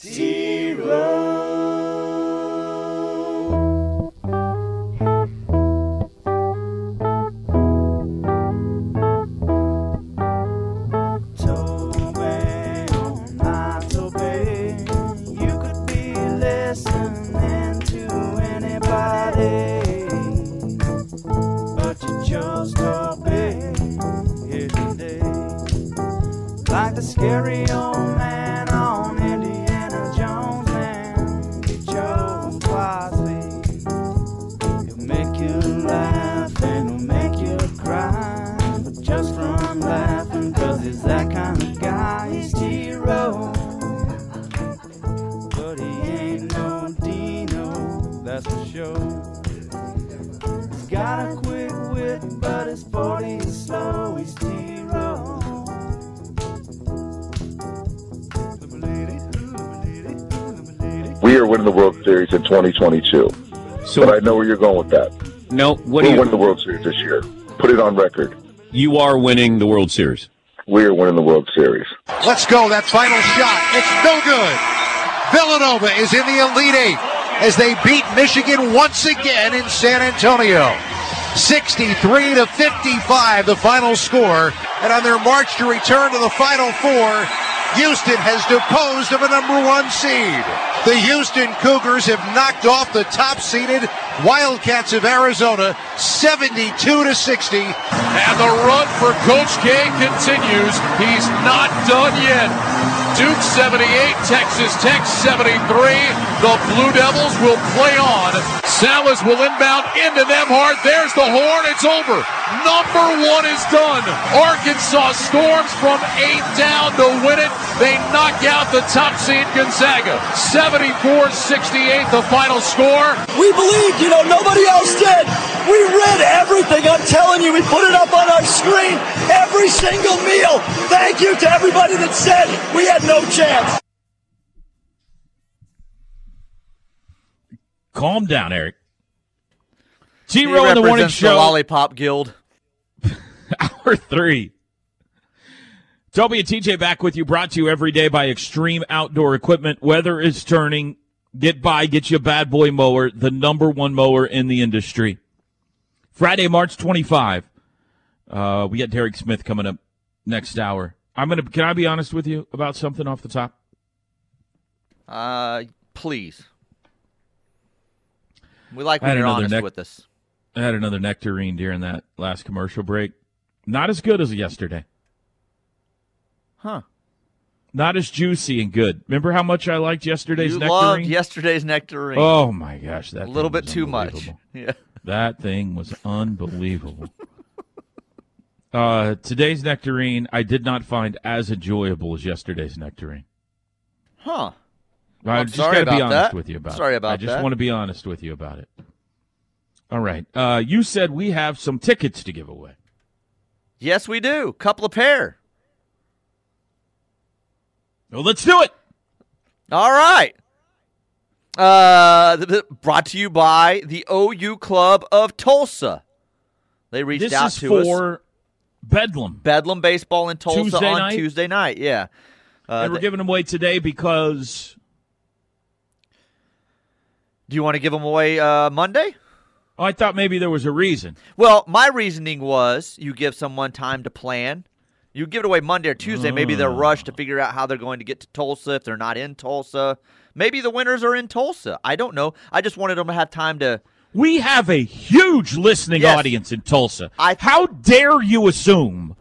You 2022. So but I know where you're going with that. no, what We're do winning the? World Series this year. Put it on record. You are winning the World Series. We are winning the World Series. Let's go. That final shot. It's no good. Villanova is in the Elite Eight as they beat Michigan once again in San Antonio. 63 to 55, the final score. And on their march to return to the Final Four, Houston has deposed of a number one seed. The Houston Cougars have knocked off the top seeded Wildcats of Arizona 72 to 60. And the run for Coach K continues. He's not done yet. Duke 78, Texas Tech 73. The Blue Devils will play on. Salas will inbound into Nembhard. There's the horn. It's over. Number one is done. Arkansas storms from eight down to win it. They knock out the top seed Gonzaga. 74-68 the final score. We believed, you know, nobody else did. We read everything. I'm telling you, we put it up on our screen every single meal. Thank you to everybody that said we had no chance. Calm down, Eric. T Row in the morning represents the show, Lollipop Guild. hour three. Toby and TJ back with you, brought to you every day by Extreme Outdoor Equipment. Weather is turning. Get by, get you a bad boy mower, the number one mower in the industry. Friday, March 25. Uh, we got Derek Smith coming up next hour. I'm gonna. Can I be honest with you about something off the top? Uh, please. We like I when had you're another honest neck- with us. I had another nectarine during that last commercial break. Not as good as yesterday. Huh. Not as juicy and good. Remember how much I liked yesterday's You nectarine? loved yesterday's nectarine. Oh my gosh, that a little bit too much. Yeah. That thing was unbelievable. Uh, today's nectarine I did not find as enjoyable as yesterday's nectarine. Huh. I I'm just sorry got to be about honest that. with you about Sorry it. about I just that. want to be honest with you about it. All right. Uh, you said we have some tickets to give away. Yes, we do. Couple of pair. Well, let's do it. All right. Uh, th- th- brought to you by the OU Club of Tulsa. They reached This out to us. Bedlam. Bedlam baseball in Tulsa Tuesday on night? Tuesday night. Yeah. Uh, and we're th- giving them away today because do you want to give them away uh, Monday? I thought maybe there was a reason. Well, my reasoning was you give someone time to plan. You give it away Monday or Tuesday. Maybe they're rushed to figure out how they're going to get to Tulsa if they're not in Tulsa. Maybe the winners are in Tulsa. I don't know. I just wanted them to have time to. We have a huge listening Yes. audience in Tulsa. I- How dare you assume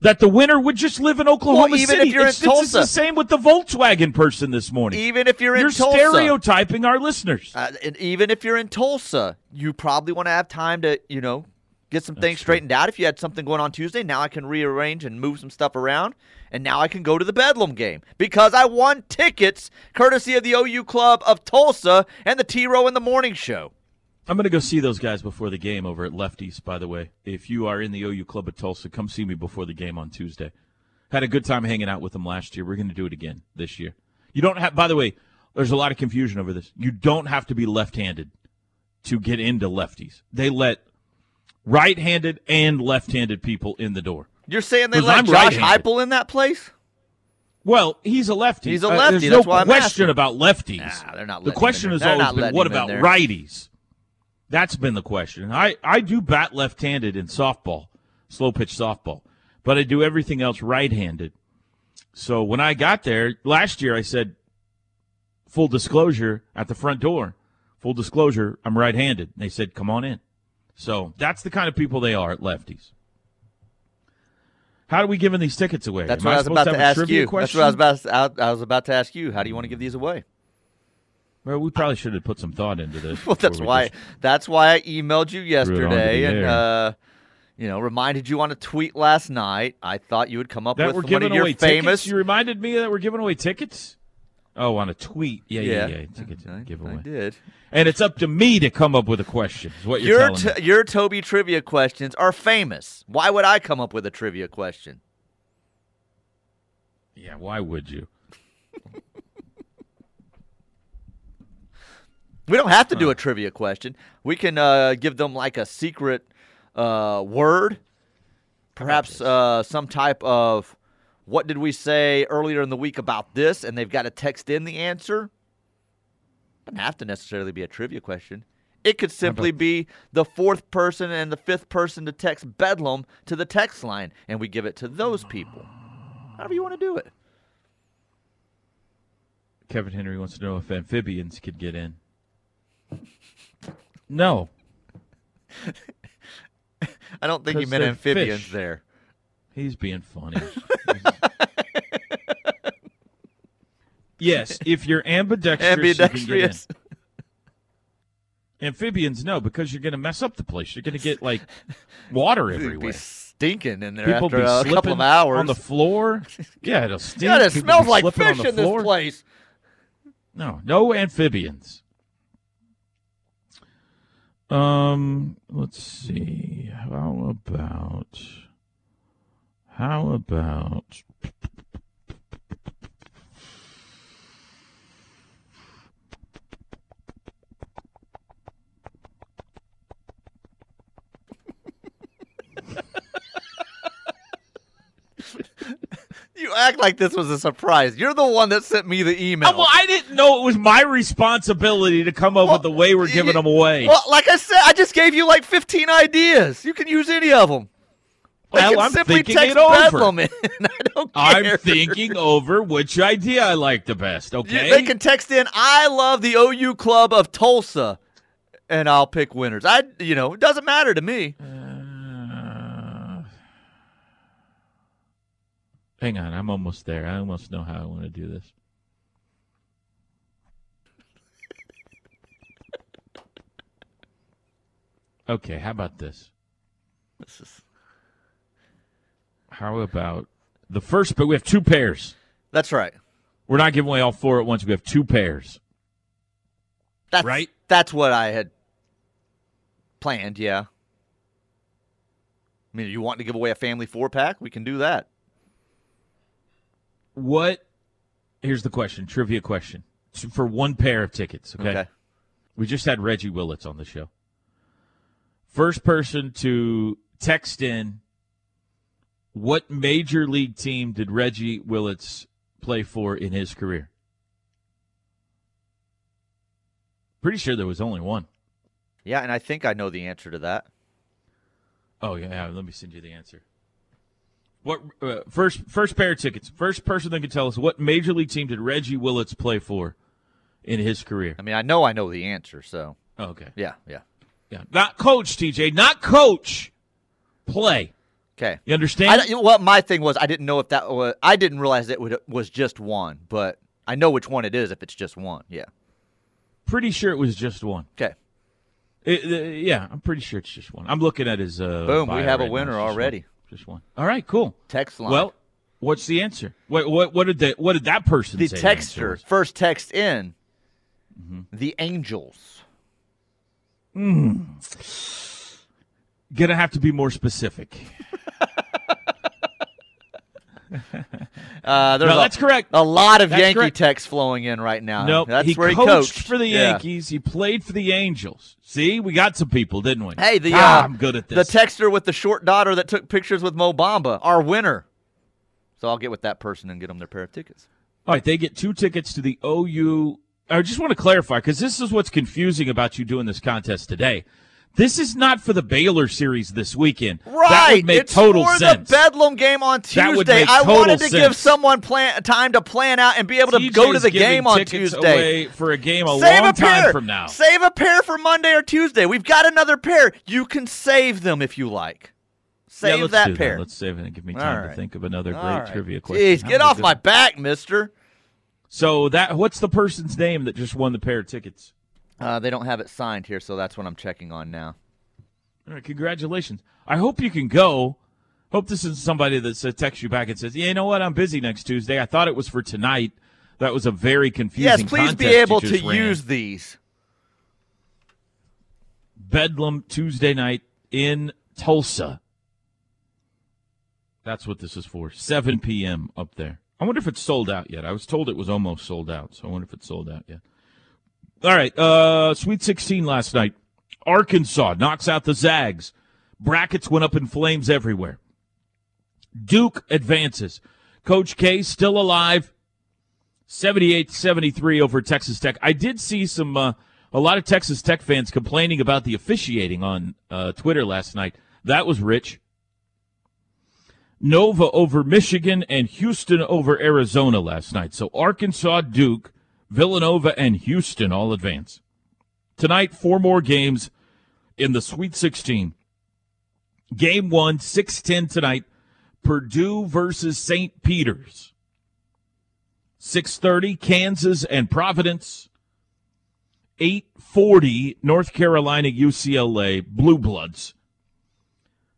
that the winner would just live in Oklahoma Well, even City? if you're in it's, it's the same with the Volkswagen person this morning. Even if you're in You're Tulsa, stereotyping our listeners. uh, and even if you're in Tulsa, you probably want to have time to, you know, get some things straightened out. If you had something going on Tuesday, now I can rearrange and move some stuff around, and now I can go to the Bedlam game because I won tickets courtesy of the OU Club of Tulsa and the T Row in the Morning Show. I'm going to go see those guys before the game over at Lefties, by the way. If you are in the OU Club at Tulsa, come see me before the game on Tuesday. Had a good time hanging out with them last year. We're going to do it again this year. You don't have, by the way, there's a lot of confusion over this. You don't have to be left handed to get into Lefties. They let right handed and left handed people in the door. You're saying they let I'm Josh right-handed. Heupel in that place? Well, he's a lefty. He's a Uh, lefty, there's that's no why I'm question about lefties. Nah, they're not The letting him in question has always been, what about righties? That's been the question. I, I do bat left-handed in softball, slow pitch softball, but I do everything else right-handed. So when I got there last year, I said, full disclosure at the front door, full disclosure, I'm right-handed. They said, come on in. So that's the kind of people they are at lefties. How are we giving these tickets away? That's Am what I was about to a ask you. Question? That's what I was about. To, I was about to ask you. How do you want to give these away? Well, we probably should have put some thought into this. Well, that's we why. That's why I emailed you it onto the yesterday and uh, you know reminded you on a tweet last night. I thought you would come up that with one of your away famous. tickets. You reminded me that we're giving away tickets. Oh, on a tweet. Yeah, yeah, yeah. Tickets I, giveaway. I did. And it's up to me to come up with a question. Is what you're Your telling t- your Toby trivia questions are famous. Why would I come up with a trivia question? Yeah, why would you? We don't have to do a trivia question. We can uh, give them like a secret uh, word, perhaps uh, some type of what did we say earlier in the week about this, and they've got to text in the answer. Doesn't have to necessarily be a trivia question. It could simply be the fourth person and the fifth person to text Bedlam to the text line, and we give it to those people. However you want to do it. Kevin Henry wants to know if amphibians could get in. No. I don't think you 'Cause meant they're amphibians fish. there. He's being funny. yes, if you're ambidextrous, you can get in. Ambidextrous. Amphibians, no, because you're going to mess up the place. You're going to get like water everywhere. stinking in there People after be a couple slipping of hours. on the floor. Yeah, it'll stink. God, it People smells like fish in this place. No, no amphibians. Um, let's see. How about how about You act like this was a surprise. You're the one that sent me the email. Oh, well, I didn't know it was my responsibility to come up with the way we're giving them away. Well, like I said, I just gave you like 15 ideas. You can use any of them. Well, can I'm simply thinking text it over. In. I don't care. I'm thinking over which idea I like the best. You- Okay, They can text in, I love the OU club of Tulsa, and I'll pick winners. I, you know, it doesn't matter to me. Uh, hang on, I'm almost there. I almost know how I want to do this. Okay, how about this? This is, How about the first? But we have two pairs. that's right. We're not giving away all four at once. We have two pairs. That's, Right? That's what I had planned, yeah. I mean, you want to give away a family four pack? We can do that. What? Here's the question. Trivia question for one pair of tickets. Okay. Okay. We just had Reggie Willits on the show. First person to text in what major league team did Reggie Willits play for in his career? Pretty sure there was only one. Yeah, and I think I know the answer to that. Oh yeah, yeah, let me send you the answer. What uh, first first pair of tickets? First person that can tell us what major league team did Reggie Willits play for in his career? I mean, I know I know the answer, so Oh, okay, yeah, yeah. yeah, not coach TJ, not coach. Play. Okay. You understand? I, well, my thing was I didn't know if that was I didn't realize it would, was just one, but I know which one it is if it's just one. Yeah. pretty sure it was just one. Okay. It- uh, yeah, I'm pretty sure it's just one. I'm looking at his. Uh, Boom, we have a right now. winner one. Just one. All right, cool. Text line. Well, what's the answer? What what what did that what did that person the say? the texter first text in Mm-hmm. the Angels. Hmm. Gonna have to be more specific. Uh, there's No, a, that's correct. a lot of That's Yankee correct. texts flowing in right now. No, that's he where he coached, coached for the Yeah. Yankees. He played for the Angels. See, we got some people, didn't we? Hey, the ah, uh, I'm good at this. the texter with the short daughter that took pictures with Mo Bamba, our winner. So I'll get with that person and get them their pair of tickets. All right, they get two tickets to the OU. I just want to clarify because this is what's confusing about you doing this contest today. This is not for the Baylor series this weekend. Right. That would make it's total for sense. the Bedlam game on Tuesday. I wanted to give someone plan time to plan out and be able to TJ's go to the game on Tuesday. away for a game a Save long a pair time from now. Save a pair for Monday or Tuesday. We've got another pair. You can save them if you like. Yeah, Save let's that pair. Let's save it and give me time to think of another great right. trivia question. Jeez, How get off my back, Mister. So that what's the person's name that just won the pair of tickets? Uh, they don't have it signed here, so that's what I'm checking on now. All right, congratulations. I hope you can go. Hope this is somebody that says texts you back and says, "Yeah, you know what? I'm busy next Tuesday. I thought it was for tonight." That was a very confusing. Yes, please be able to ran. use these. Bedlam Tuesday night in Tulsa. That's what this is for. 7 p.m. up there. I wonder if it's sold out yet. I was told it was almost sold out, so I wonder if it's sold out yet. All right, uh, Sweet 16 last night. Arkansas knocks out the Zags. Brackets went up in flames everywhere. Duke advances. Coach K still alive. 78-73 over Texas Tech. I did see some uh, a lot of Texas Tech fans complaining about the officiating on uh, Twitter last night. That was rich. Nova over Michigan and Houston over Arizona last night. So Arkansas, Duke, Villanova, and Houston all advance. Tonight, four more games in the Sweet 16. Game one, 6-10 tonight. Purdue versus St. Peter's. 6.30, Kansas and Providence. 8.40, North Carolina, UCLA, Blue Bloods.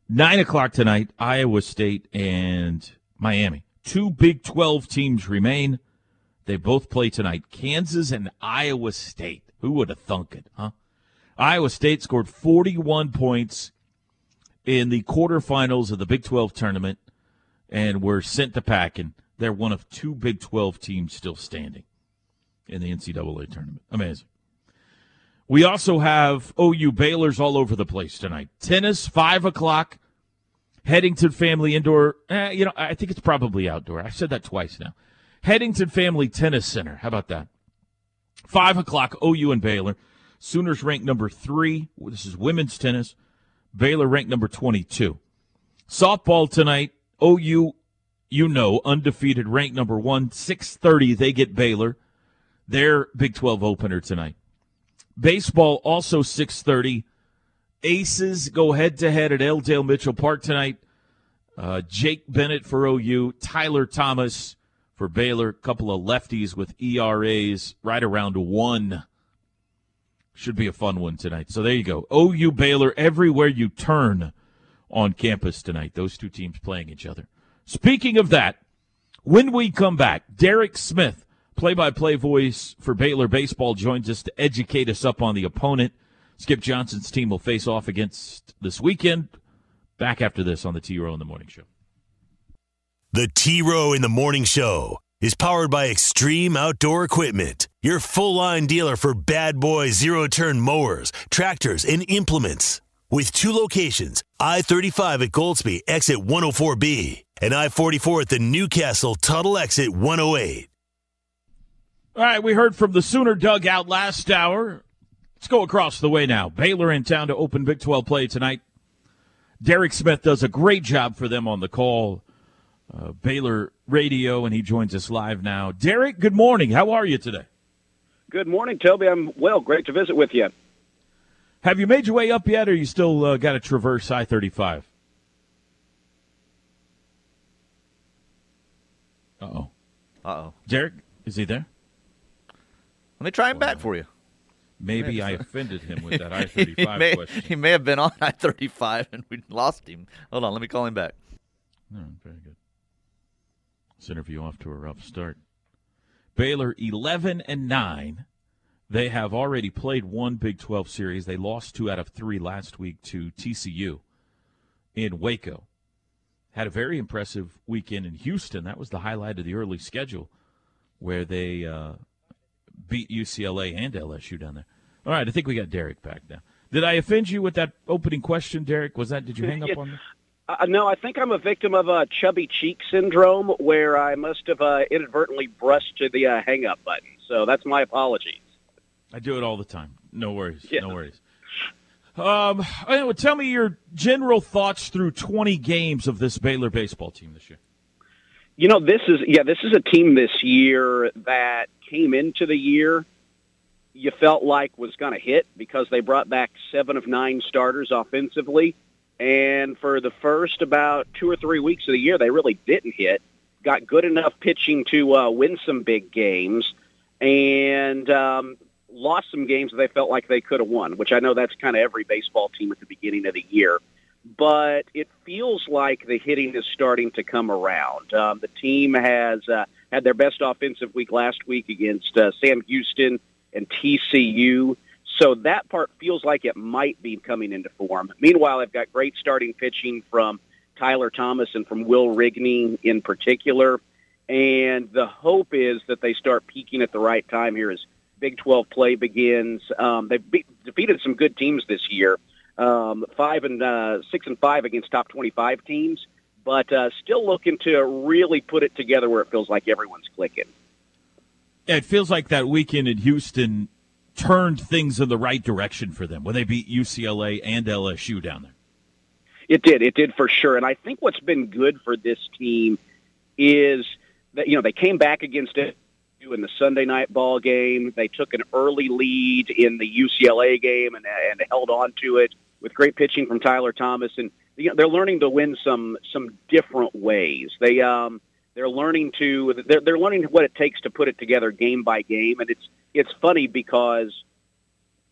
9 o'clock tonight, Iowa State and Miami. Two Big 12 teams remain. They both play tonight. Kansas and Iowa State. Who would have thunk it, huh? Iowa State scored 41 points in the quarterfinals of the Big 12 tournament and were sent to packing. They're one of two Big 12 teams still standing in the NCAA tournament. Amazing. We also have OU Baylor's all over the place tonight. Tennis, 5 o'clock. Headington Family Indoor. Eh, you know, I think it's probably outdoor. I've said that twice now. Headington Family Tennis Center. How about that? 5 o'clock, OU and Baylor. Sooners ranked number three. This is women's tennis. Baylor ranked number 22. Softball tonight. OU, you know, undefeated, ranked number one. 6:30, they get Baylor. Their Big 12 opener tonight. Baseball also 6:30. Aces go head to head at L. Dale Mitchell Park tonight. Uh, Jake Bennett for OU, Tyler Thomas for Baylor. A couple of lefties with ERAs right around one. Should be a fun one tonight. So there you go. OU Baylor everywhere you turn on campus tonight. Those two teams playing each other. Speaking of that, when we come back, Derek Smith, play by play voice for Baylor Baseball, joins us to educate us up on the opponent. Skip Johnson's team will face off against this weekend. Back after this on the T Row in the Morning Show. The T Row in the Morning Show is powered by Extreme Outdoor Equipment, your full line dealer for bad boy zero turn mowers, tractors, and implements. With two locations I 35 at Goldsby, exit 104B, and I 44 at the Newcastle Tuttle exit 108. All right, we heard from the Sooner dugout last hour. Let's go across the way now. Baylor in town to open Big 12 play tonight. Derek Smith does a great job for them on the call. Uh, Baylor Radio, and he joins us live now. Derek, good morning. How are you today? Good morning, Toby. I'm well. Great to visit with you. Have you made your way up yet, or you still uh, got to traverse I 35? Uh oh. Uh oh. Derek, is he there? Let me try him back for you. Maybe I offended him with that I 35 he, may, question. he may have been on I 35 and we lost him. Hold on, let me call him back. Oh, very good. This interview off to a rough start. Baylor 11 and 9. They have already played one Big 12 series. They lost two out of three last week to TCU in Waco. Had a very impressive weekend in Houston. That was the highlight of the early schedule, where they uh, beat UCLA and LSU down there. All right, I think we got Derek back now. Did I offend you with that opening question, Derek? Was that? Did you hang up on me? Uh, no, I think I'm a victim of a chubby cheek syndrome where I must have uh, inadvertently brushed to the uh, hang up button. So that's my apologies. I do it all the time. No worries. Yeah. No worries. Um, anyway, tell me your general thoughts through 20 games of this Baylor baseball team this year. You know, this is yeah, this is a team this year that came into the year you felt like was going to hit because they brought back seven of nine starters offensively, and for the first about two or three weeks of the year, they really didn't hit. Got good enough pitching to uh, win some big games, and um, lost some games that they felt like they could have won. Which I know that's kind of every baseball team at the beginning of the year but it feels like the hitting is starting to come around. Um, the team has uh, had their best offensive week last week against uh, Sam Houston and TCU. So that part feels like it might be coming into form. Meanwhile, I've got great starting pitching from Tyler Thomas and from Will Rigney in particular. And the hope is that they start peaking at the right time here as Big 12 play begins. Um, they've be- defeated some good teams this year um, five and uh, six and five against top 25 teams, but uh, still looking to really put it together where it feels like everyone's clicking. It feels like that weekend in Houston turned things in the right direction for them when they beat UCLA and LSU down there. It did. It did for sure. And I think what's been good for this team is that you know they came back against it in the Sunday night ball game. They took an early lead in the UCLA game and, and held on to it with great pitching from Tyler Thomas. And you know, they're learning to win some some different ways. They um, they're learning to they're, they're learning what it takes to put it together game by game. And it's it's funny because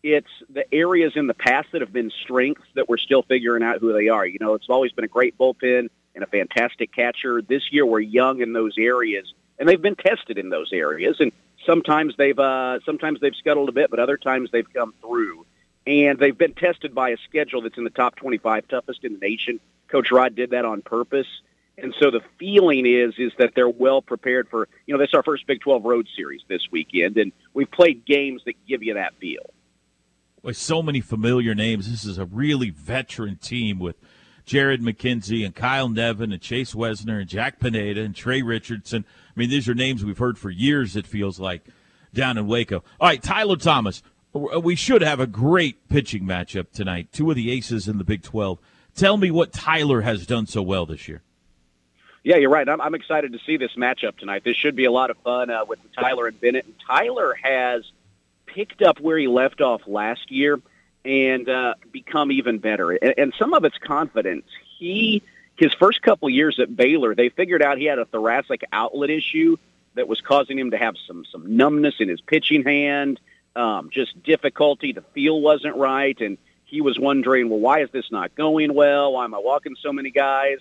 it's the areas in the past that have been strengths that we're still figuring out who they are. You know, it's always been a great bullpen and a fantastic catcher. This year we're young in those areas and they've been tested in those areas. And sometimes they've uh, sometimes they've scuttled a bit, but other times they've come through. And they've been tested by a schedule that's in the top 25 toughest in the nation. Coach Rod did that on purpose. And so the feeling is is that they're well prepared for you know this is our first Big 12 road series this weekend, and we've played games that give you that feel. With so many familiar names, this is a really veteran team with Jared McKenzie and Kyle Nevin and Chase Wesner and Jack Pineda and Trey Richardson. I mean, these are names we've heard for years, it feels like, down in Waco. All right, Tyler Thomas. We should have a great pitching matchup tonight. Two of the aces in the Big 12. Tell me what Tyler has done so well this year. Yeah, you're right. I'm, I'm excited to see this matchup tonight. This should be a lot of fun uh, with Tyler and Bennett. And Tyler has picked up where he left off last year and uh, become even better. And, and some of it's confidence. He his first couple years at Baylor, they figured out he had a thoracic outlet issue that was causing him to have some some numbness in his pitching hand, um, just difficulty. The feel wasn't right, and he was wondering, well, why is this not going well? Why am I walking so many guys?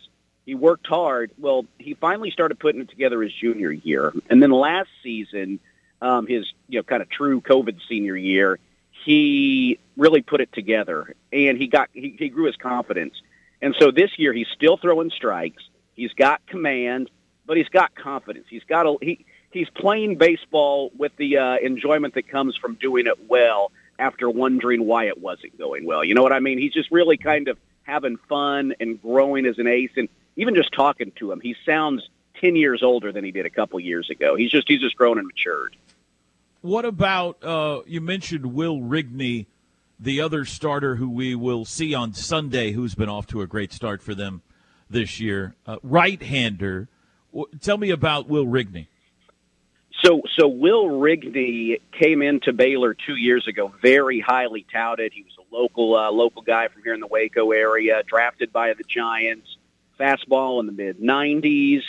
He worked hard. Well, he finally started putting it together his junior year, and then last season, um, his you know kind of true COVID senior year, he really put it together, and he got he, he grew his confidence. And so this year he's still throwing strikes. He's got command, but he's got confidence. He's got a he he's playing baseball with the uh, enjoyment that comes from doing it well after wondering why it wasn't going well. You know what I mean? He's just really kind of having fun and growing as an ace and even just talking to him, he sounds 10 years older than he did a couple years ago. He's just he's just grown and matured. What about uh, you mentioned Will Rigney, the other starter who we will see on Sunday, who's been off to a great start for them this year, uh, right-hander. Tell me about Will Rigney. So, so Will Rigney came into Baylor two years ago, very highly touted. He was a local uh, local guy from here in the Waco area, drafted by the Giants. Fastball in the mid 90s.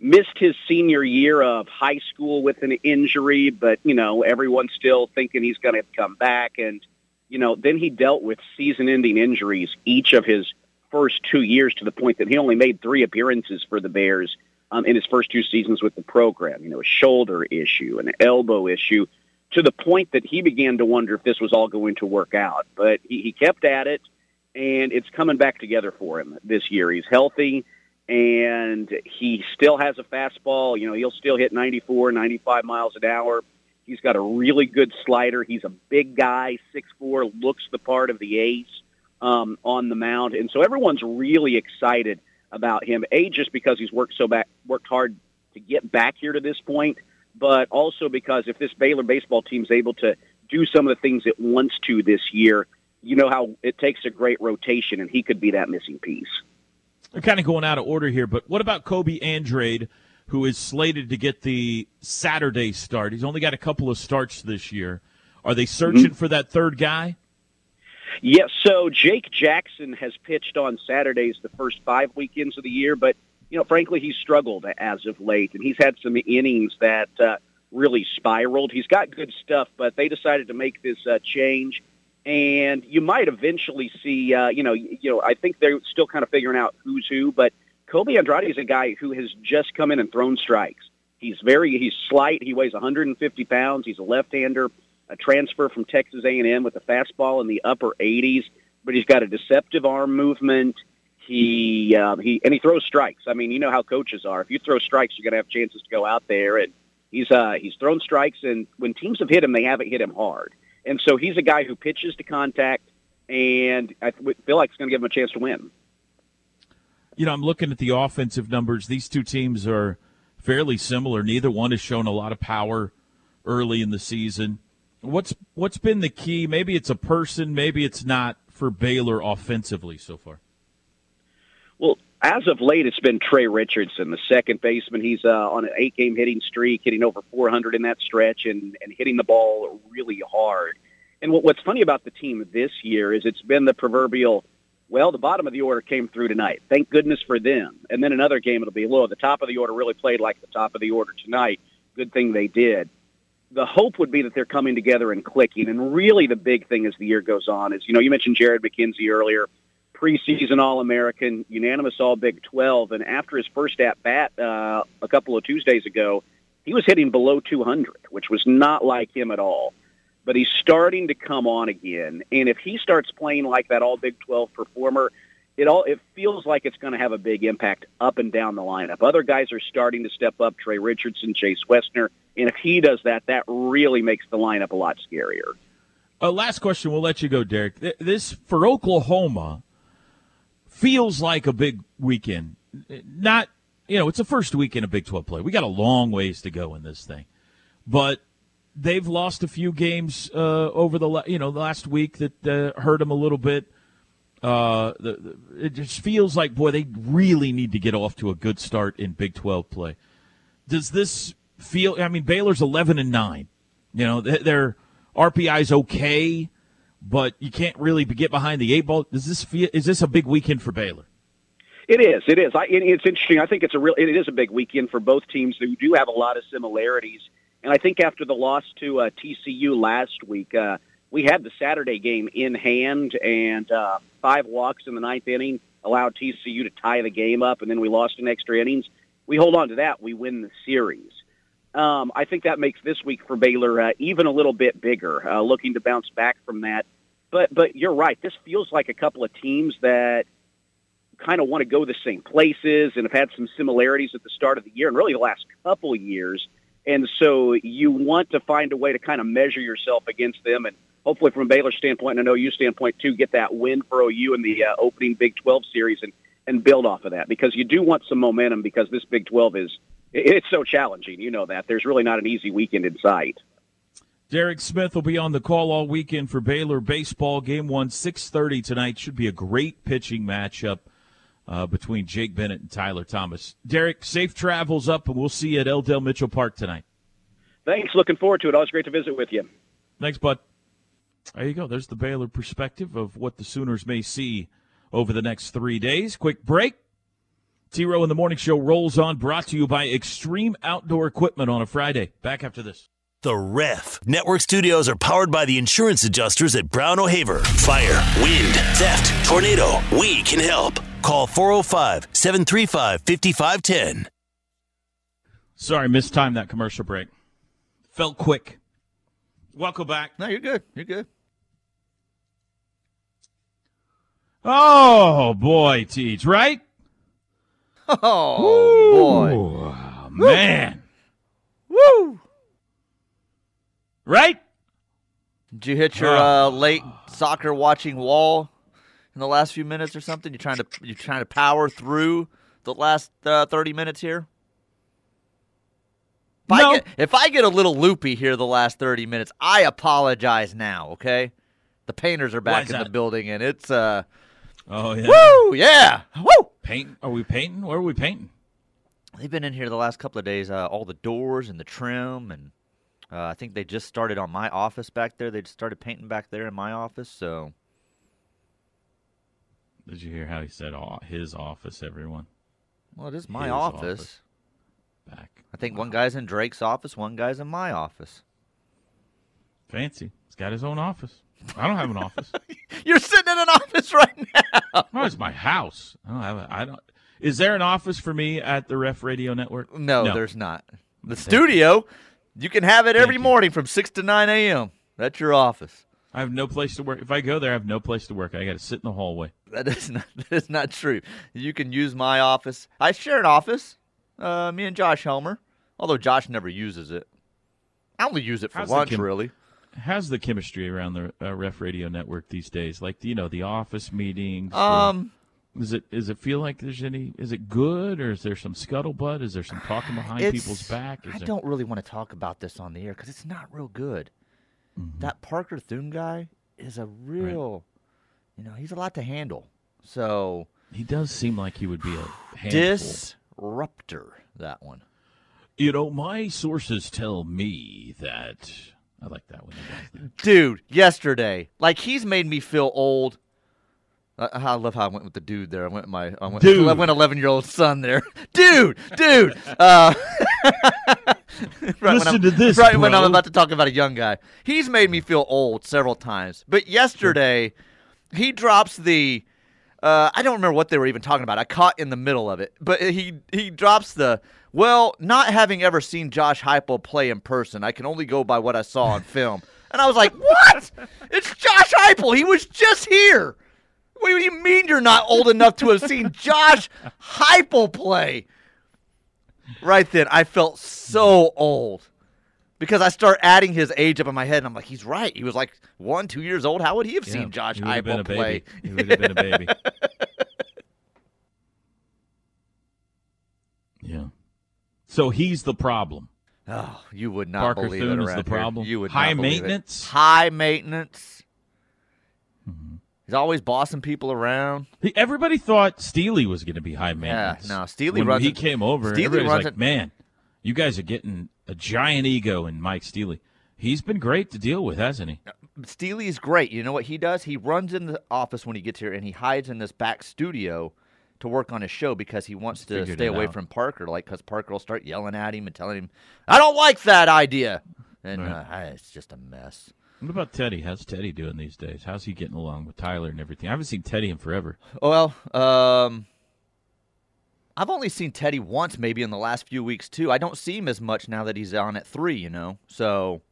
Missed his senior year of high school with an injury, but you know everyone's still thinking he's going to come back. And you know, then he dealt with season-ending injuries each of his first two years, to the point that he only made three appearances for the Bears um, in his first two seasons with the program. You know, a shoulder issue, an elbow issue, to the point that he began to wonder if this was all going to work out. But he, he kept at it, and it's coming back together for him this year. He's healthy, and he still has a fastball. You know, he'll still hit 94, 95 miles an hour. He's got a really good slider. He's a big guy, six four, looks the part of the ace. um, on the mound, and so everyone's really excited about him. A, just because he's worked so back, worked hard to get back here to this point, but also because if this Baylor baseball team's able to do some of the things it wants to this year, you know how it takes a great rotation, and he could be that missing piece. I'm kind of going out of order here, but what about Kobe Andrade, who is slated to get the Saturday start? He's only got a couple of starts this year. Are they searching mm-hmm. for that third guy? Yes. So Jake Jackson has pitched on Saturdays the first five weekends of the year, but you know, frankly, he's struggled as of late, and he's had some innings that uh, really spiraled. He's got good stuff, but they decided to make this uh, change and you might eventually see. Uh, you know, you know, I think they're still kind of figuring out who's who, but Kobe Andrade is a guy who has just come in and thrown strikes. He's very he's slight. He weighs 150 pounds. He's a left-hander, a transfer from Texas A&M with a fastball in the upper 80s, but he's got a deceptive arm movement. He um, he and he throws strikes. I mean, you know how coaches are. If you throw strikes, you're going to have chances to go out there. And he's uh, he's thrown strikes, and when teams have hit him, they haven't hit him hard. And so he's a guy who pitches to contact, and I feel like it's going to give him a chance to win. You know, I'm looking at the offensive numbers. These two teams are fairly similar. Neither one has shown a lot of power early in the season. What's what's been the key? Maybe it's a person, maybe it's not for Baylor offensively so far. Well, as of late, it's been Trey Richardson, the second baseman. He's uh, on an eight-game hitting streak, hitting over 400 in that stretch, and, and hitting the ball really hard. And what, what's funny about the team this year is it's been the proverbial, well, the bottom of the order came through tonight. Thank goodness for them. And then another game, it'll be low. The top of the order really played like the top of the order tonight. Good thing they did. The hope would be that they're coming together and clicking. And really, the big thing as the year goes on is, you know, you mentioned Jared McKenzie earlier preseason All American, unanimous All Big 12. And after his first at bat uh, a couple of Tuesdays ago, he was hitting below 200, which was not like him at all. But he's starting to come on again. And if he starts playing like that All Big 12 performer, it all it feels like it's going to have a big impact up and down the lineup. Other guys are starting to step up. Trey Richardson, Chase Westner, and if he does that, that really makes the lineup a lot scarier. Uh, last question, we'll let you go, Derek. This for Oklahoma feels like a big weekend. Not, you know, it's the first weekend of Big 12 play. We got a long ways to go in this thing. But they've lost a few games uh, over the you know last week that uh, hurt them a little bit. Uh, the, the, it just feels like boy they really need to get off to a good start in Big 12 play. Does this feel? I mean, Baylor's 11 and nine. You know, their RPI's okay but you can't really get behind the eight ball. Does this is this a big weekend for Baylor? It is. It is. I, it's interesting. I think it's a real. It is a big weekend for both teams who do have a lot of similarities. And I think after the loss to uh, TCU last week, uh, we had the Saturday game in hand, and uh, five walks in the ninth inning allowed TCU to tie the game up, and then we lost in extra innings. We hold on to that. We win the series. Um, I think that makes this week for Baylor uh, even a little bit bigger, uh, looking to bounce back from that. But but you're right. This feels like a couple of teams that kind of want to go the same places and have had some similarities at the start of the year and really the last couple of years. And so you want to find a way to kind of measure yourself against them and hopefully from a Baylor standpoint and an OU standpoint too, get that win for OU in the uh, opening Big 12 series and, and build off of that because you do want some momentum because this Big 12 is, it's so challenging. You know that. There's really not an easy weekend in sight. Derek Smith will be on the call all weekend for Baylor baseball. Game one, six thirty tonight. Should be a great pitching matchup uh, between Jake Bennett and Tyler Thomas. Derek, safe travels up, and we'll see you at L. Dale Mitchell Park tonight. Thanks. Looking forward to it. Always great to visit with you. Thanks, bud. There you go. There's the Baylor perspective of what the Sooners may see over the next three days. Quick break. T Row in the Morning Show rolls on, brought to you by Extreme Outdoor Equipment on a Friday. Back after this. The Ref. Network studios are powered by the insurance adjusters at Brown O'Haver. Fire, wind, theft, tornado. We can help. Call 405 735 5510. Sorry, mistimed that commercial break. Felt quick. Welcome back. No, you're good. You're good. Oh, boy, Teach, right? Oh, boy. Oh, man. Woo! Right? Did you hit your uh, late soccer watching wall in the last few minutes or something? You trying to you trying to power through the last uh, thirty minutes here? If I No. get if I get a little loopy here the last thirty minutes, I apologize now. Okay, the painters are back in the building, and it's uh, Oh yeah. woo, yeah, woo. Paint? Are we painting? Where are we painting? They've been in here the last couple of days. Uh, all the doors and the trim, and uh, I think they just started on my office back there. They just started painting back there in my office. So Did you hear how he said "Aw, his office? Everyone well, it is my office. office. back. I think one guy's in Drake's office, one guy's in my office. Fancy. He's got his own office. I don't have an office. You're sitting in an office right now. No, it's my house. I don't have. A, I don't. Is there an office for me at the Ref Radio Network? No, there's not. The studio, you can have it every morning from six to nine a.m. That's your office. I have no place to work. If I go there, I have no place to work. I got to sit in the hallway. That is not that is not true. You can use my office. I share an office. Uh, me and Josh Helmer. Although Josh never uses it. I only use it for How's lunch, chem- really. How's the chemistry around the uh, Ref Radio Network these days? Like, you know, the office meetings. Um, Does it does it feel like there's any? Is it good or is there some scuttlebutt? Is there some talking behind it's- people's back? Is I there, don't really want to talk about this on the air because it's not real good. Mm-hmm. That Parker Thune guy is a real, you know, he's a lot to handle. So He does seem like he would be a handful. disruptor. That one. You know, my sources tell me that I like that one. dude yesterday like he's made me feel old I, I love how I went with the dude there. I went with my I went, Dude. I went eleven year old son there. Dude, dude. Uh, right Listen to this, Right when I'm about to talk about a young guy. He's made me feel old several times. But yesterday, he drops the. Uh, I don't remember what they were even talking about. I caught in the middle of it, but he he drops the. Well, not having ever seen Josh Heupel play in person, I can only go by what I saw on film. And I was like, "What? It's Josh Heupel. He was just here. What do you mean you're not old enough to have seen Josh Heupel play?" Right then, I felt so old because I start adding his age up in my head, and I'm like, "He's right. He was like one, two years old. How would he have Yeah, seen Josh he would have been Heupel play?" He would have been a baby. yeah. So he's the problem. Oh, you would not Parker believe Thune it is the here. problem? You would High not believe it. maintenance? High maintenance. He's always bossing people around. He- Everybody thought Steely was going to be high maintenance. Yeah, no, Steely when runs he it- came over. Steely everybody's runs like, it- "Man, you guys are getting a giant ego in Mike Steely. He's been great to deal with, hasn't he?" Steely is great. You know what he does? He runs in the office when he gets here, and he hides in this back studio to work on his show because he wants to Figured stay away out. from Parker. Like, because Parker will start yelling at him and telling him, "I don't like that idea," and Right. uh, it's just a mess. What about Teddy? How's Teddy doing these days? How's he getting along with Tyler and everything? I haven't seen Teddy in forever. Well, um, I've only seen Teddy once, maybe in the last few weeks too. I don't see him as much now that he's on at three. You know, so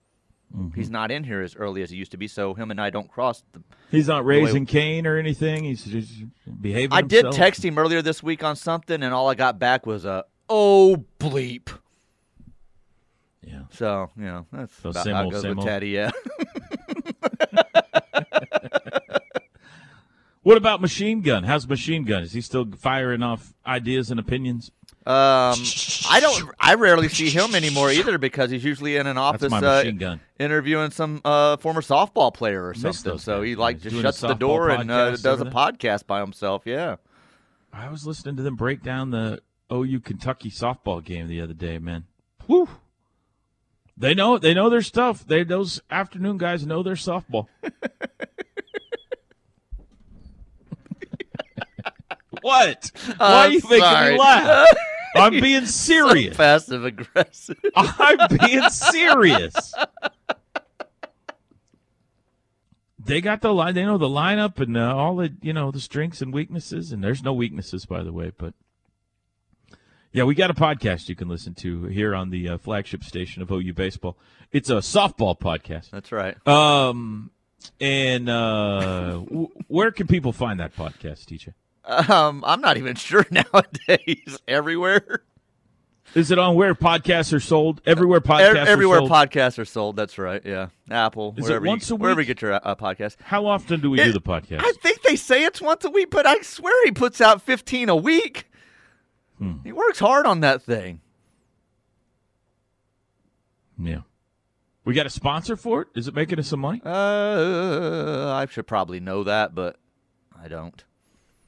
Mm-hmm. he's not in here as early as he used to be. So him and I don't cross. The, He's not raising Cain or anything. He's just behaving. I did text him earlier this week on something, and all I got back was a "oh bleep." Yeah. So you know that's So about same how it goes with old. Teddy. Yeah. What about Machine Gun? How's Machine Gun? Is he still firing off ideas and opinions? Um, I don't. I rarely see him anymore either because he's usually in an office uh, interviewing some uh, former softball player or something. So he like just shuts the door and uh, does a podcast by himself. Yeah. I was listening to them break down the OU Kentucky softball game the other day, man. Whew. They know they know their stuff. They those afternoon guys know their softball. what? Why are you making me laugh? I'm being serious. Passive aggressive. I'm being serious. They got the line. They know the lineup and uh, all the you know the strengths and weaknesses. And there's no weaknesses, by the way. But yeah, we got a podcast you can listen to here on the uh, flagship station of OU baseball. It's a softball podcast. That's right. Um, and uh, w- where can people find that podcast, TJ? Um, I'm not even sure nowadays. Everywhere. Is it on where podcasts are sold? Everywhere podcasts Ev- everywhere are sold. podcasts are sold. That's right. Yeah, Apple. Is it wherever once you, a Wherever week? you get your uh, podcast. How often do we It- do the podcast? I think they say it's once a week, but I swear he puts out 15 a week. Hmm. He works hard on that thing. yeah. We got a sponsor for it? Is it making us some money? Uh, I should probably know that, but I don't.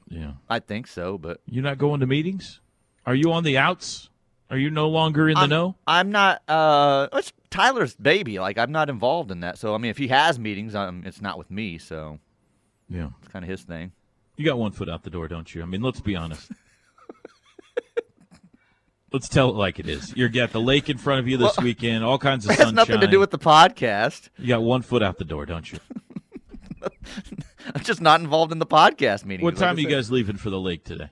Yeah. I think so, but You're not going to meetings? Are you on the outs? Are you no longer in the I'm, know? I'm not. Uh, it's Tyler's baby. Like I'm not involved in that. So I mean, if he has meetings, um, it's not with me. So Yeah. it's kind of his thing. You got one foot out the door, don't you? I mean, let's be honest. Let's tell it like it is. You're got the lake in front of you this Well, weekend, all kinds of It has sunshine. nothing to do with the podcast. You got one foot out the door, don't you? I'm just not involved in the podcast meeting. What like time are you guys leaving for the lake today?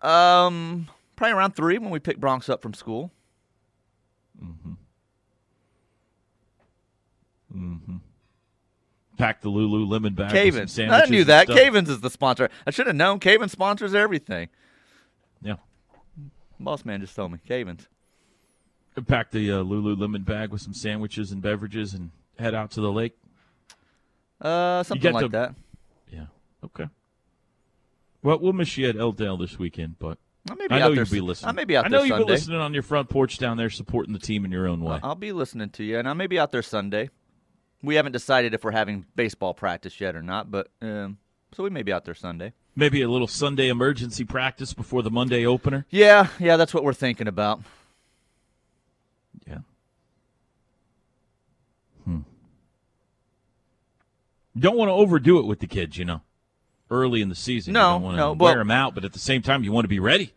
Um, probably around three when we pick Bronx up from school. Mm-hmm. Mm-hmm. Pack the Lululemon bag. Cavens. I knew that. Cavens is the sponsor. I should have known. Cavens sponsors everything. Boss man just told me. Cavens. Pack the uh, Lululemon bag with some sandwiches and beverages and head out to the lake. Uh, something like to- that. Yeah. Okay. Well, we'll miss you at L. Dale this weekend, but I may be I know out there you'll be listening. I may be out I know been Sunday. listening on your front porch down there, supporting the team in your own way. I'll be listening to you, and I may be out there Sunday. We haven't decided if we're having baseball practice yet or not, but um, so we may be out there Sunday. Maybe a little Sunday emergency practice before the Monday opener. Yeah, yeah, that's what we're thinking about. Yeah. Hmm. You don't want to overdo it with the kids, you know. Early in the season, No, you don't want to no, wear them out, but at the same time, you want to be ready.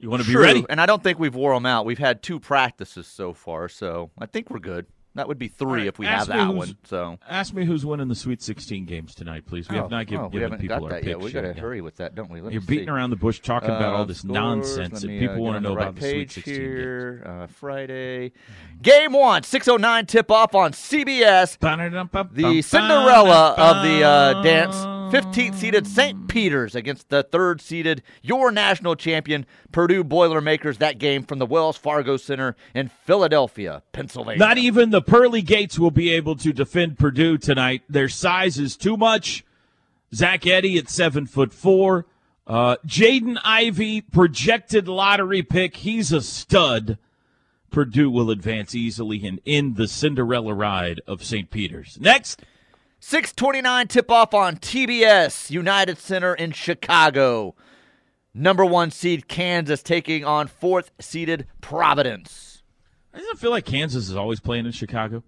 You want to be ready. and I don't think we've wore them out. We've had two practices so far, so I think we're good. That would be three right, if we have that one. So Ask me who's winning the Sweet 16 games tonight, please. We Oh, have not given, oh, we given haven't people got our that yet. We got to hurry with that, don't we? Let You're me beating see. around the bush talking about all Uh, this scores, nonsense let that people uh, want to know right about the Sweet page 16 games. here. Uh, Friday, game one, 6:09 tip off on CBS. The Cinderella of the uh, dance, 15th seeded St. Peter's against the third seeded your national champion Purdue Boilermakers. That game from the Wells Fargo Center in Philadelphia, Pennsylvania. Not even the Pearly Gates will be able to defend Purdue tonight. Their size is too much. Zach Edey at seven foot four. Uh, Jaden Ivey, projected lottery pick. He's a stud. Purdue will advance easily and end the Cinderella ride of St. Peter's. Next. 629 tip off on TBS, United Center in Chicago. Number one seed Kansas taking on fourth seeded Providence. I doesn't feel like Kansas is always playing in Chicago?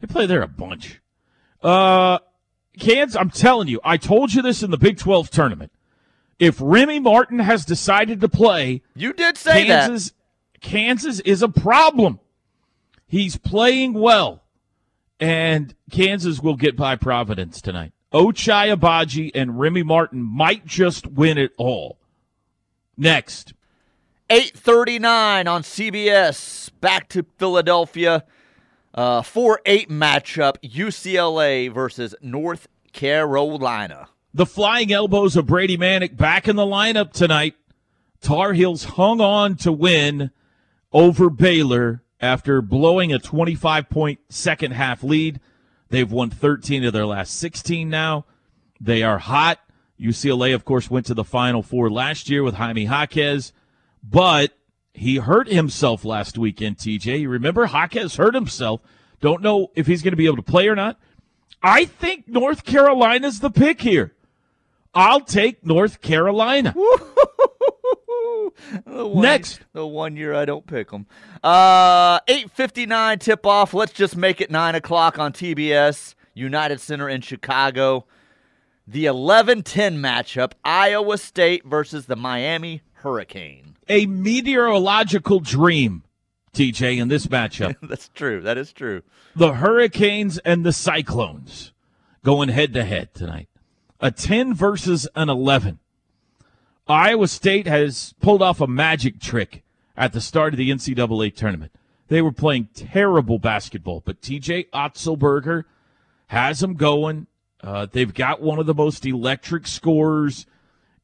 They play there a bunch. Uh, Kansas, I'm telling you, I told you this in the Big 12 tournament. If Remy Martin has decided to play, You did say Kansas, Kansas is a problem. He's playing well, and Kansas will get by Providence tonight. Ochai Agbaji and Remy Martin might just win it all. Next. 839 on CBS. Back to Philadelphia. Uh, 4 8 matchup UCLA versus North Carolina. The flying elbows of Brady Manek back in the lineup tonight. Tar Heels hung on to win over Baylor after blowing a 25 point second half lead. They've won 13 of their last 16 now. They are hot. UCLA, of course, went to the Final Four last year with Jaime Jaquez, but he hurt himself last weekend, TJ. You remember Jaquez hurt himself. Don't know if he's going to be able to play or not. I think North Carolina's the pick here. I'll take North Carolina. The one- Next. The one year I don't pick them. Uh, 859 tip off. Let's just make it 9 o'clock on TBS. United Center in Chicago. The 11 10 matchup Iowa State versus the Miami Hurricane. A meteorological dream, TJ, in this matchup. That's true. That is true. the Hurricanes and the Cyclones going head to head tonight. A 10 versus an 11. Iowa State has pulled off a magic trick at the start of the NCAA tournament. They were playing terrible basketball, but TJ Otzelberger has them going. Uh, they've got one of the most electric scorers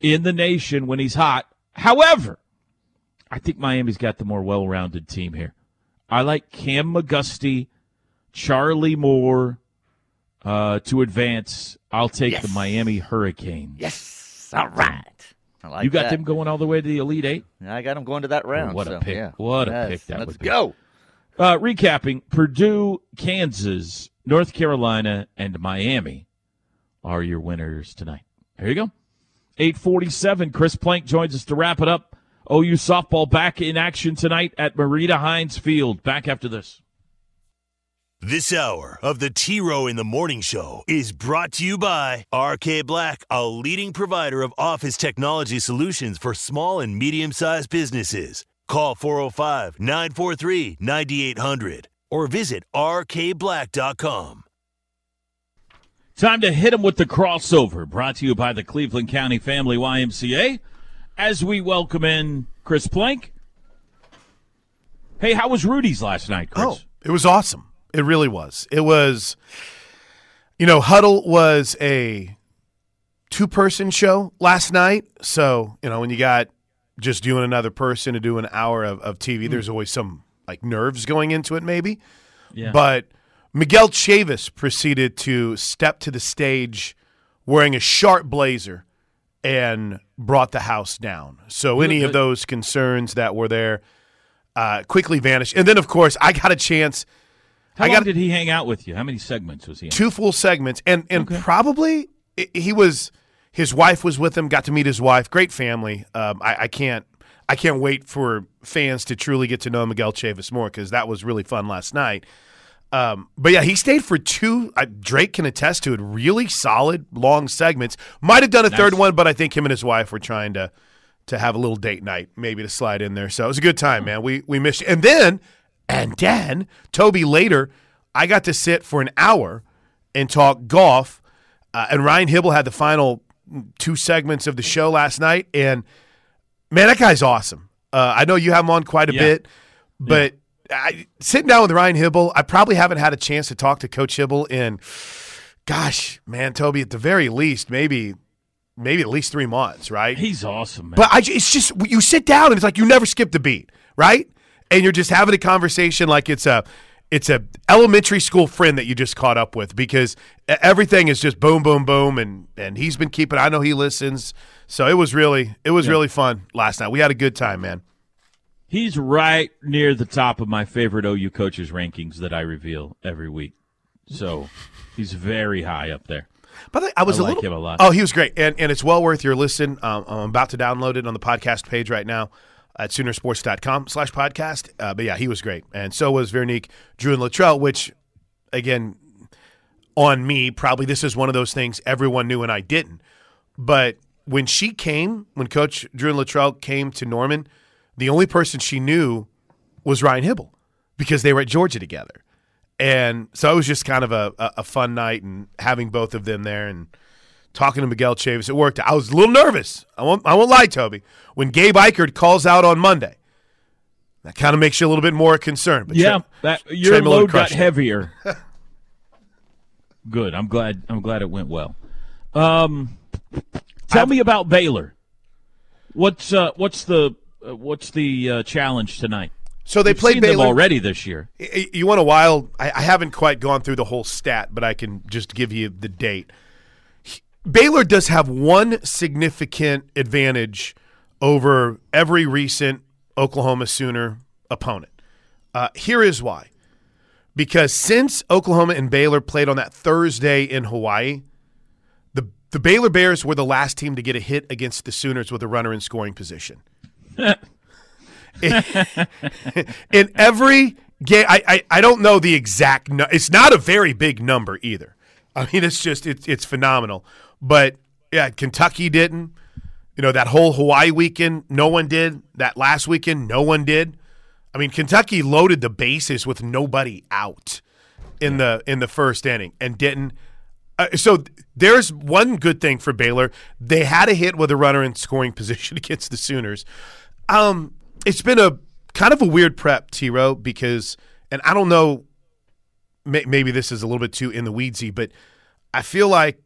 in the nation when he's hot. However, I think Miami's got the more well-rounded team here. I like Kam McGusty, Charlie Moore uh, to advance. I'll take Yes. the Miami Hurricanes. Yes. All right. I like you got that. them going all the way to the Elite Eight. I got them going to that round. what a pick. Yeah. What a Yes, pick that Let's would be. go. Uh, recapping: Purdue, Kansas, North Carolina, and Miami are your winners tonight. There you go. Eight forty-seven. Chris Plank joins us to wrap it up. OU softball back in action tonight at Marita Hynes Field. Back after this. This hour of the T Row in the Morning Show is brought to you by RK Black, a leading provider of office technology solutions for small and medium sized businesses. Call 405 943 9800 or visit rkblack.com. Time to hit him with the crossover. Brought to you by the Cleveland County Family YMCA. As we welcome in Chris Plank. Hey, how was Rudy's last night, Chris? Oh, it was awesome. It really was. It was, you know, Huddle was a two person show last night. So, you know, when you got just and another person to do an hour of, of TV, there's always some like nerves going into it, maybe. Yeah. But Miguel Chavis proceeded to step to the stage wearing a sharp blazer and brought the house down. So any of those concerns that were there uh, quickly vanished. And then, of course, I got a chance. How I long got did he hang out with you? How many segments was he in? two full segments, and and probably he was his wife was with him. Got to meet his wife. Great family. Um, I, I can't I can't wait for fans to truly get to know Miguel Chavis more because that was really fun last night. Um, but yeah, he stayed for two. Uh, Drake can attest to it. Really solid long segments. Might have done a third one, but I think him and his wife were trying to to have a little date night, maybe to slide in there. So it was a good time, man. We we missed, You. and then and then Toby later, I got to sit for an hour and talk golf, uh, and Ryan Hybl had the final two segments of the show last night, and man, that guy's awesome. Uh, I know you have him on quite a Yeah. bit, but I, sitting down with Ryan Hybl, I probably haven't had a chance to talk to Coach Hybl in, gosh, man, Toby, at the very least, maybe, maybe at least three months, right? He's awesome, man. But I, it's just you sit down and it's like you never skip the beat, right? And you're just having a conversation like it's a it's a elementary school friend that you just caught up with because everything is just boom, boom, boom, and and he's been keeping. I know he listens, so it was really it was really fun last night. We had a good time, man. He's right near the top of my favorite OU coaches rankings that I reveal every week. So he's very high up there. But I, I was I a like little. him a lot. Oh, he was great, and and it's well worth your listen. Um, I'm about to download it on the podcast page right now at Soonersports.com slash podcast. Uh, but yeah, he was great, and so was Veronique Drouin-Luttrell, which again on me probably this is one of those things everyone knew and I didn't. But when she came, when Coach Drouin-Luttrell came to Norman, the only person she knew was Ryan Hybl because they were at Georgia together. And so it was just kind of a, a, a fun night and having both of them there and talking to Miguel Chavis. It worked. I was a little nervous. I won't, I won't lie, Toby. When Gabe Ikard calls out on Monday, that kind of makes you a little bit more concerned. But yeah, Trey- that Trey your Miller load got it. heavier. Good. I'm glad. I'm glad it went well. Um, tell me about Baylor. What's uh, what's the uh, what's the uh, challenge tonight? So they We've played Baylor already this year. You want a while? I, I haven't quite gone through the whole stat, but I can just give you the date. Baylor does have one significant advantage over every recent Oklahoma Sooner opponent. Uh, here is why. Because since Oklahoma and Baylor played on that Thursday in Hawaii, the the Baylor Bears were the last team to get a hit against the Sooners with a runner in scoring position. in every game, I, I, I don't know the exact. No, it's not a very big number either. I mean, it's just it's it's phenomenal. But yeah, Kentucky didn't. You know that whole Hawaii weekend, no one did. That last weekend, no one did. I mean, Kentucky loaded the bases with nobody out in the in the first inning and didn't. Uh, so there's one good thing for Baylor. They had a hit with a runner in scoring position against the Sooners. Um, it's been a kind of a weird prep, T. Row, because, and I don't know, may, maybe this is a little bit too in the weedsy, but I feel like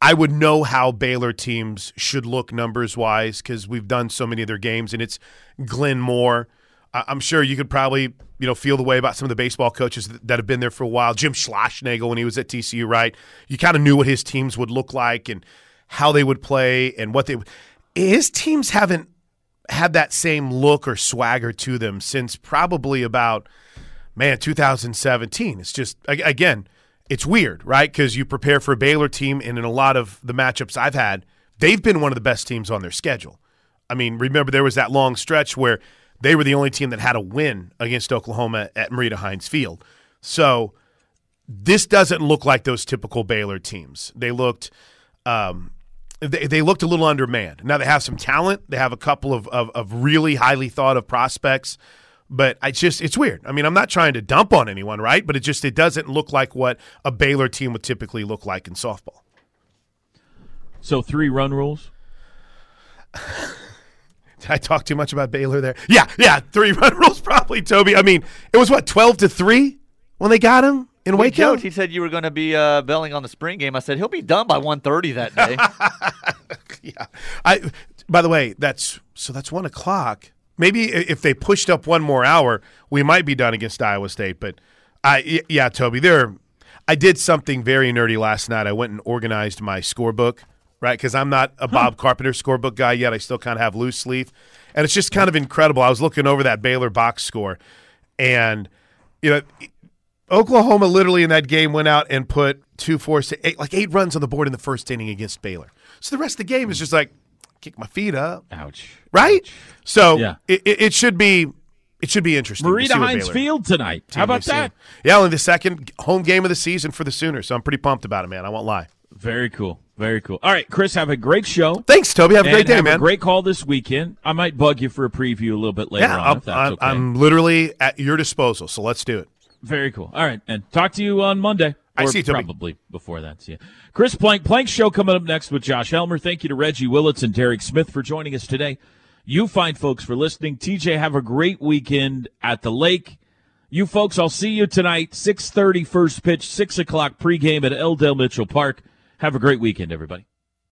I would know how Baylor teams should look numbers wise because we've done so many of their games, and it's Glenn Moore. I'm sure you could probably you know feel the way about some of the baseball coaches that, that have been there for a while. Jim Schlossnagle when he was at TCU, right? You kind of knew what his teams would look like and how they would play and what they. His teams haven't had that same look or swagger to them since probably about man 2017. It's just again it's weird, right? Because you prepare for a Baylor team, and in a lot of the matchups I've had, they've been one of the best teams on their schedule. I mean, remember there was that long stretch where they were the only team that had a win against Oklahoma at Marita Hynes Field. So this doesn't look like those typical Baylor teams. They looked. Um, they, they looked a little undermanned. Now they have some talent. They have a couple of, of, of really highly thought of prospects but I just it's weird. I mean, I'm not trying to dump on anyone, right? But it just it doesn't look like what a Baylor team would typically look like in softball. So three run rules. Did I talk too much about Baylor there? Yeah, yeah, three run rules probably, Toby. I mean, it was what twelve to three when they got him in We Waco. joked. He said you were going to be uh, belling on the spring game. I said he'll be done by 1.30 that day. yeah. I. By the way, that's so that's one o'clock. Maybe if they pushed up one more hour, we might be done against Iowa State. But I, yeah, Toby, there. I did something very nerdy last night. I went and organized my scorebook, right? Because I'm not a Bob Carpenter scorebook guy yet. I still kind of have loose sleeve, and it's just kind of incredible. I was looking over that Baylor box score, and you know. Oklahoma literally in that game went out and put two, four, six, eight, like eight runs on the board in the first inning against Baylor. So the rest of the game is hmm. just like kick my feet up, Ouch. right? So Yeah. it, it, should be it should be interesting. Marita Hynes Field tonight. How about that? Yeah, only the second home game of the season for the Sooners, so I'm pretty pumped about it, man. I won't lie. Very cool. Very cool. All right, Chris, have a great show. Thanks, Toby. Have a great day, have man. A great call this weekend. I might bug you for a preview a little bit later yeah, on. I'm, if that's I'm, okay. I'm literally at your disposal, so let's do it. Very cool. All right, and talk to you on Monday. I see. Probably before that. Yeah. Chris Plank. Plank Show coming up next with Josh Helmer. Thank you to Reggie Willits and Derek Smith for joining us today. You fine folks for listening. TJ, have a great weekend at the lake. You folks, I'll see you tonight, 6.30 first pitch, 6 o'clock pregame at L. Dale Mitchell Park. Have a great weekend, everybody.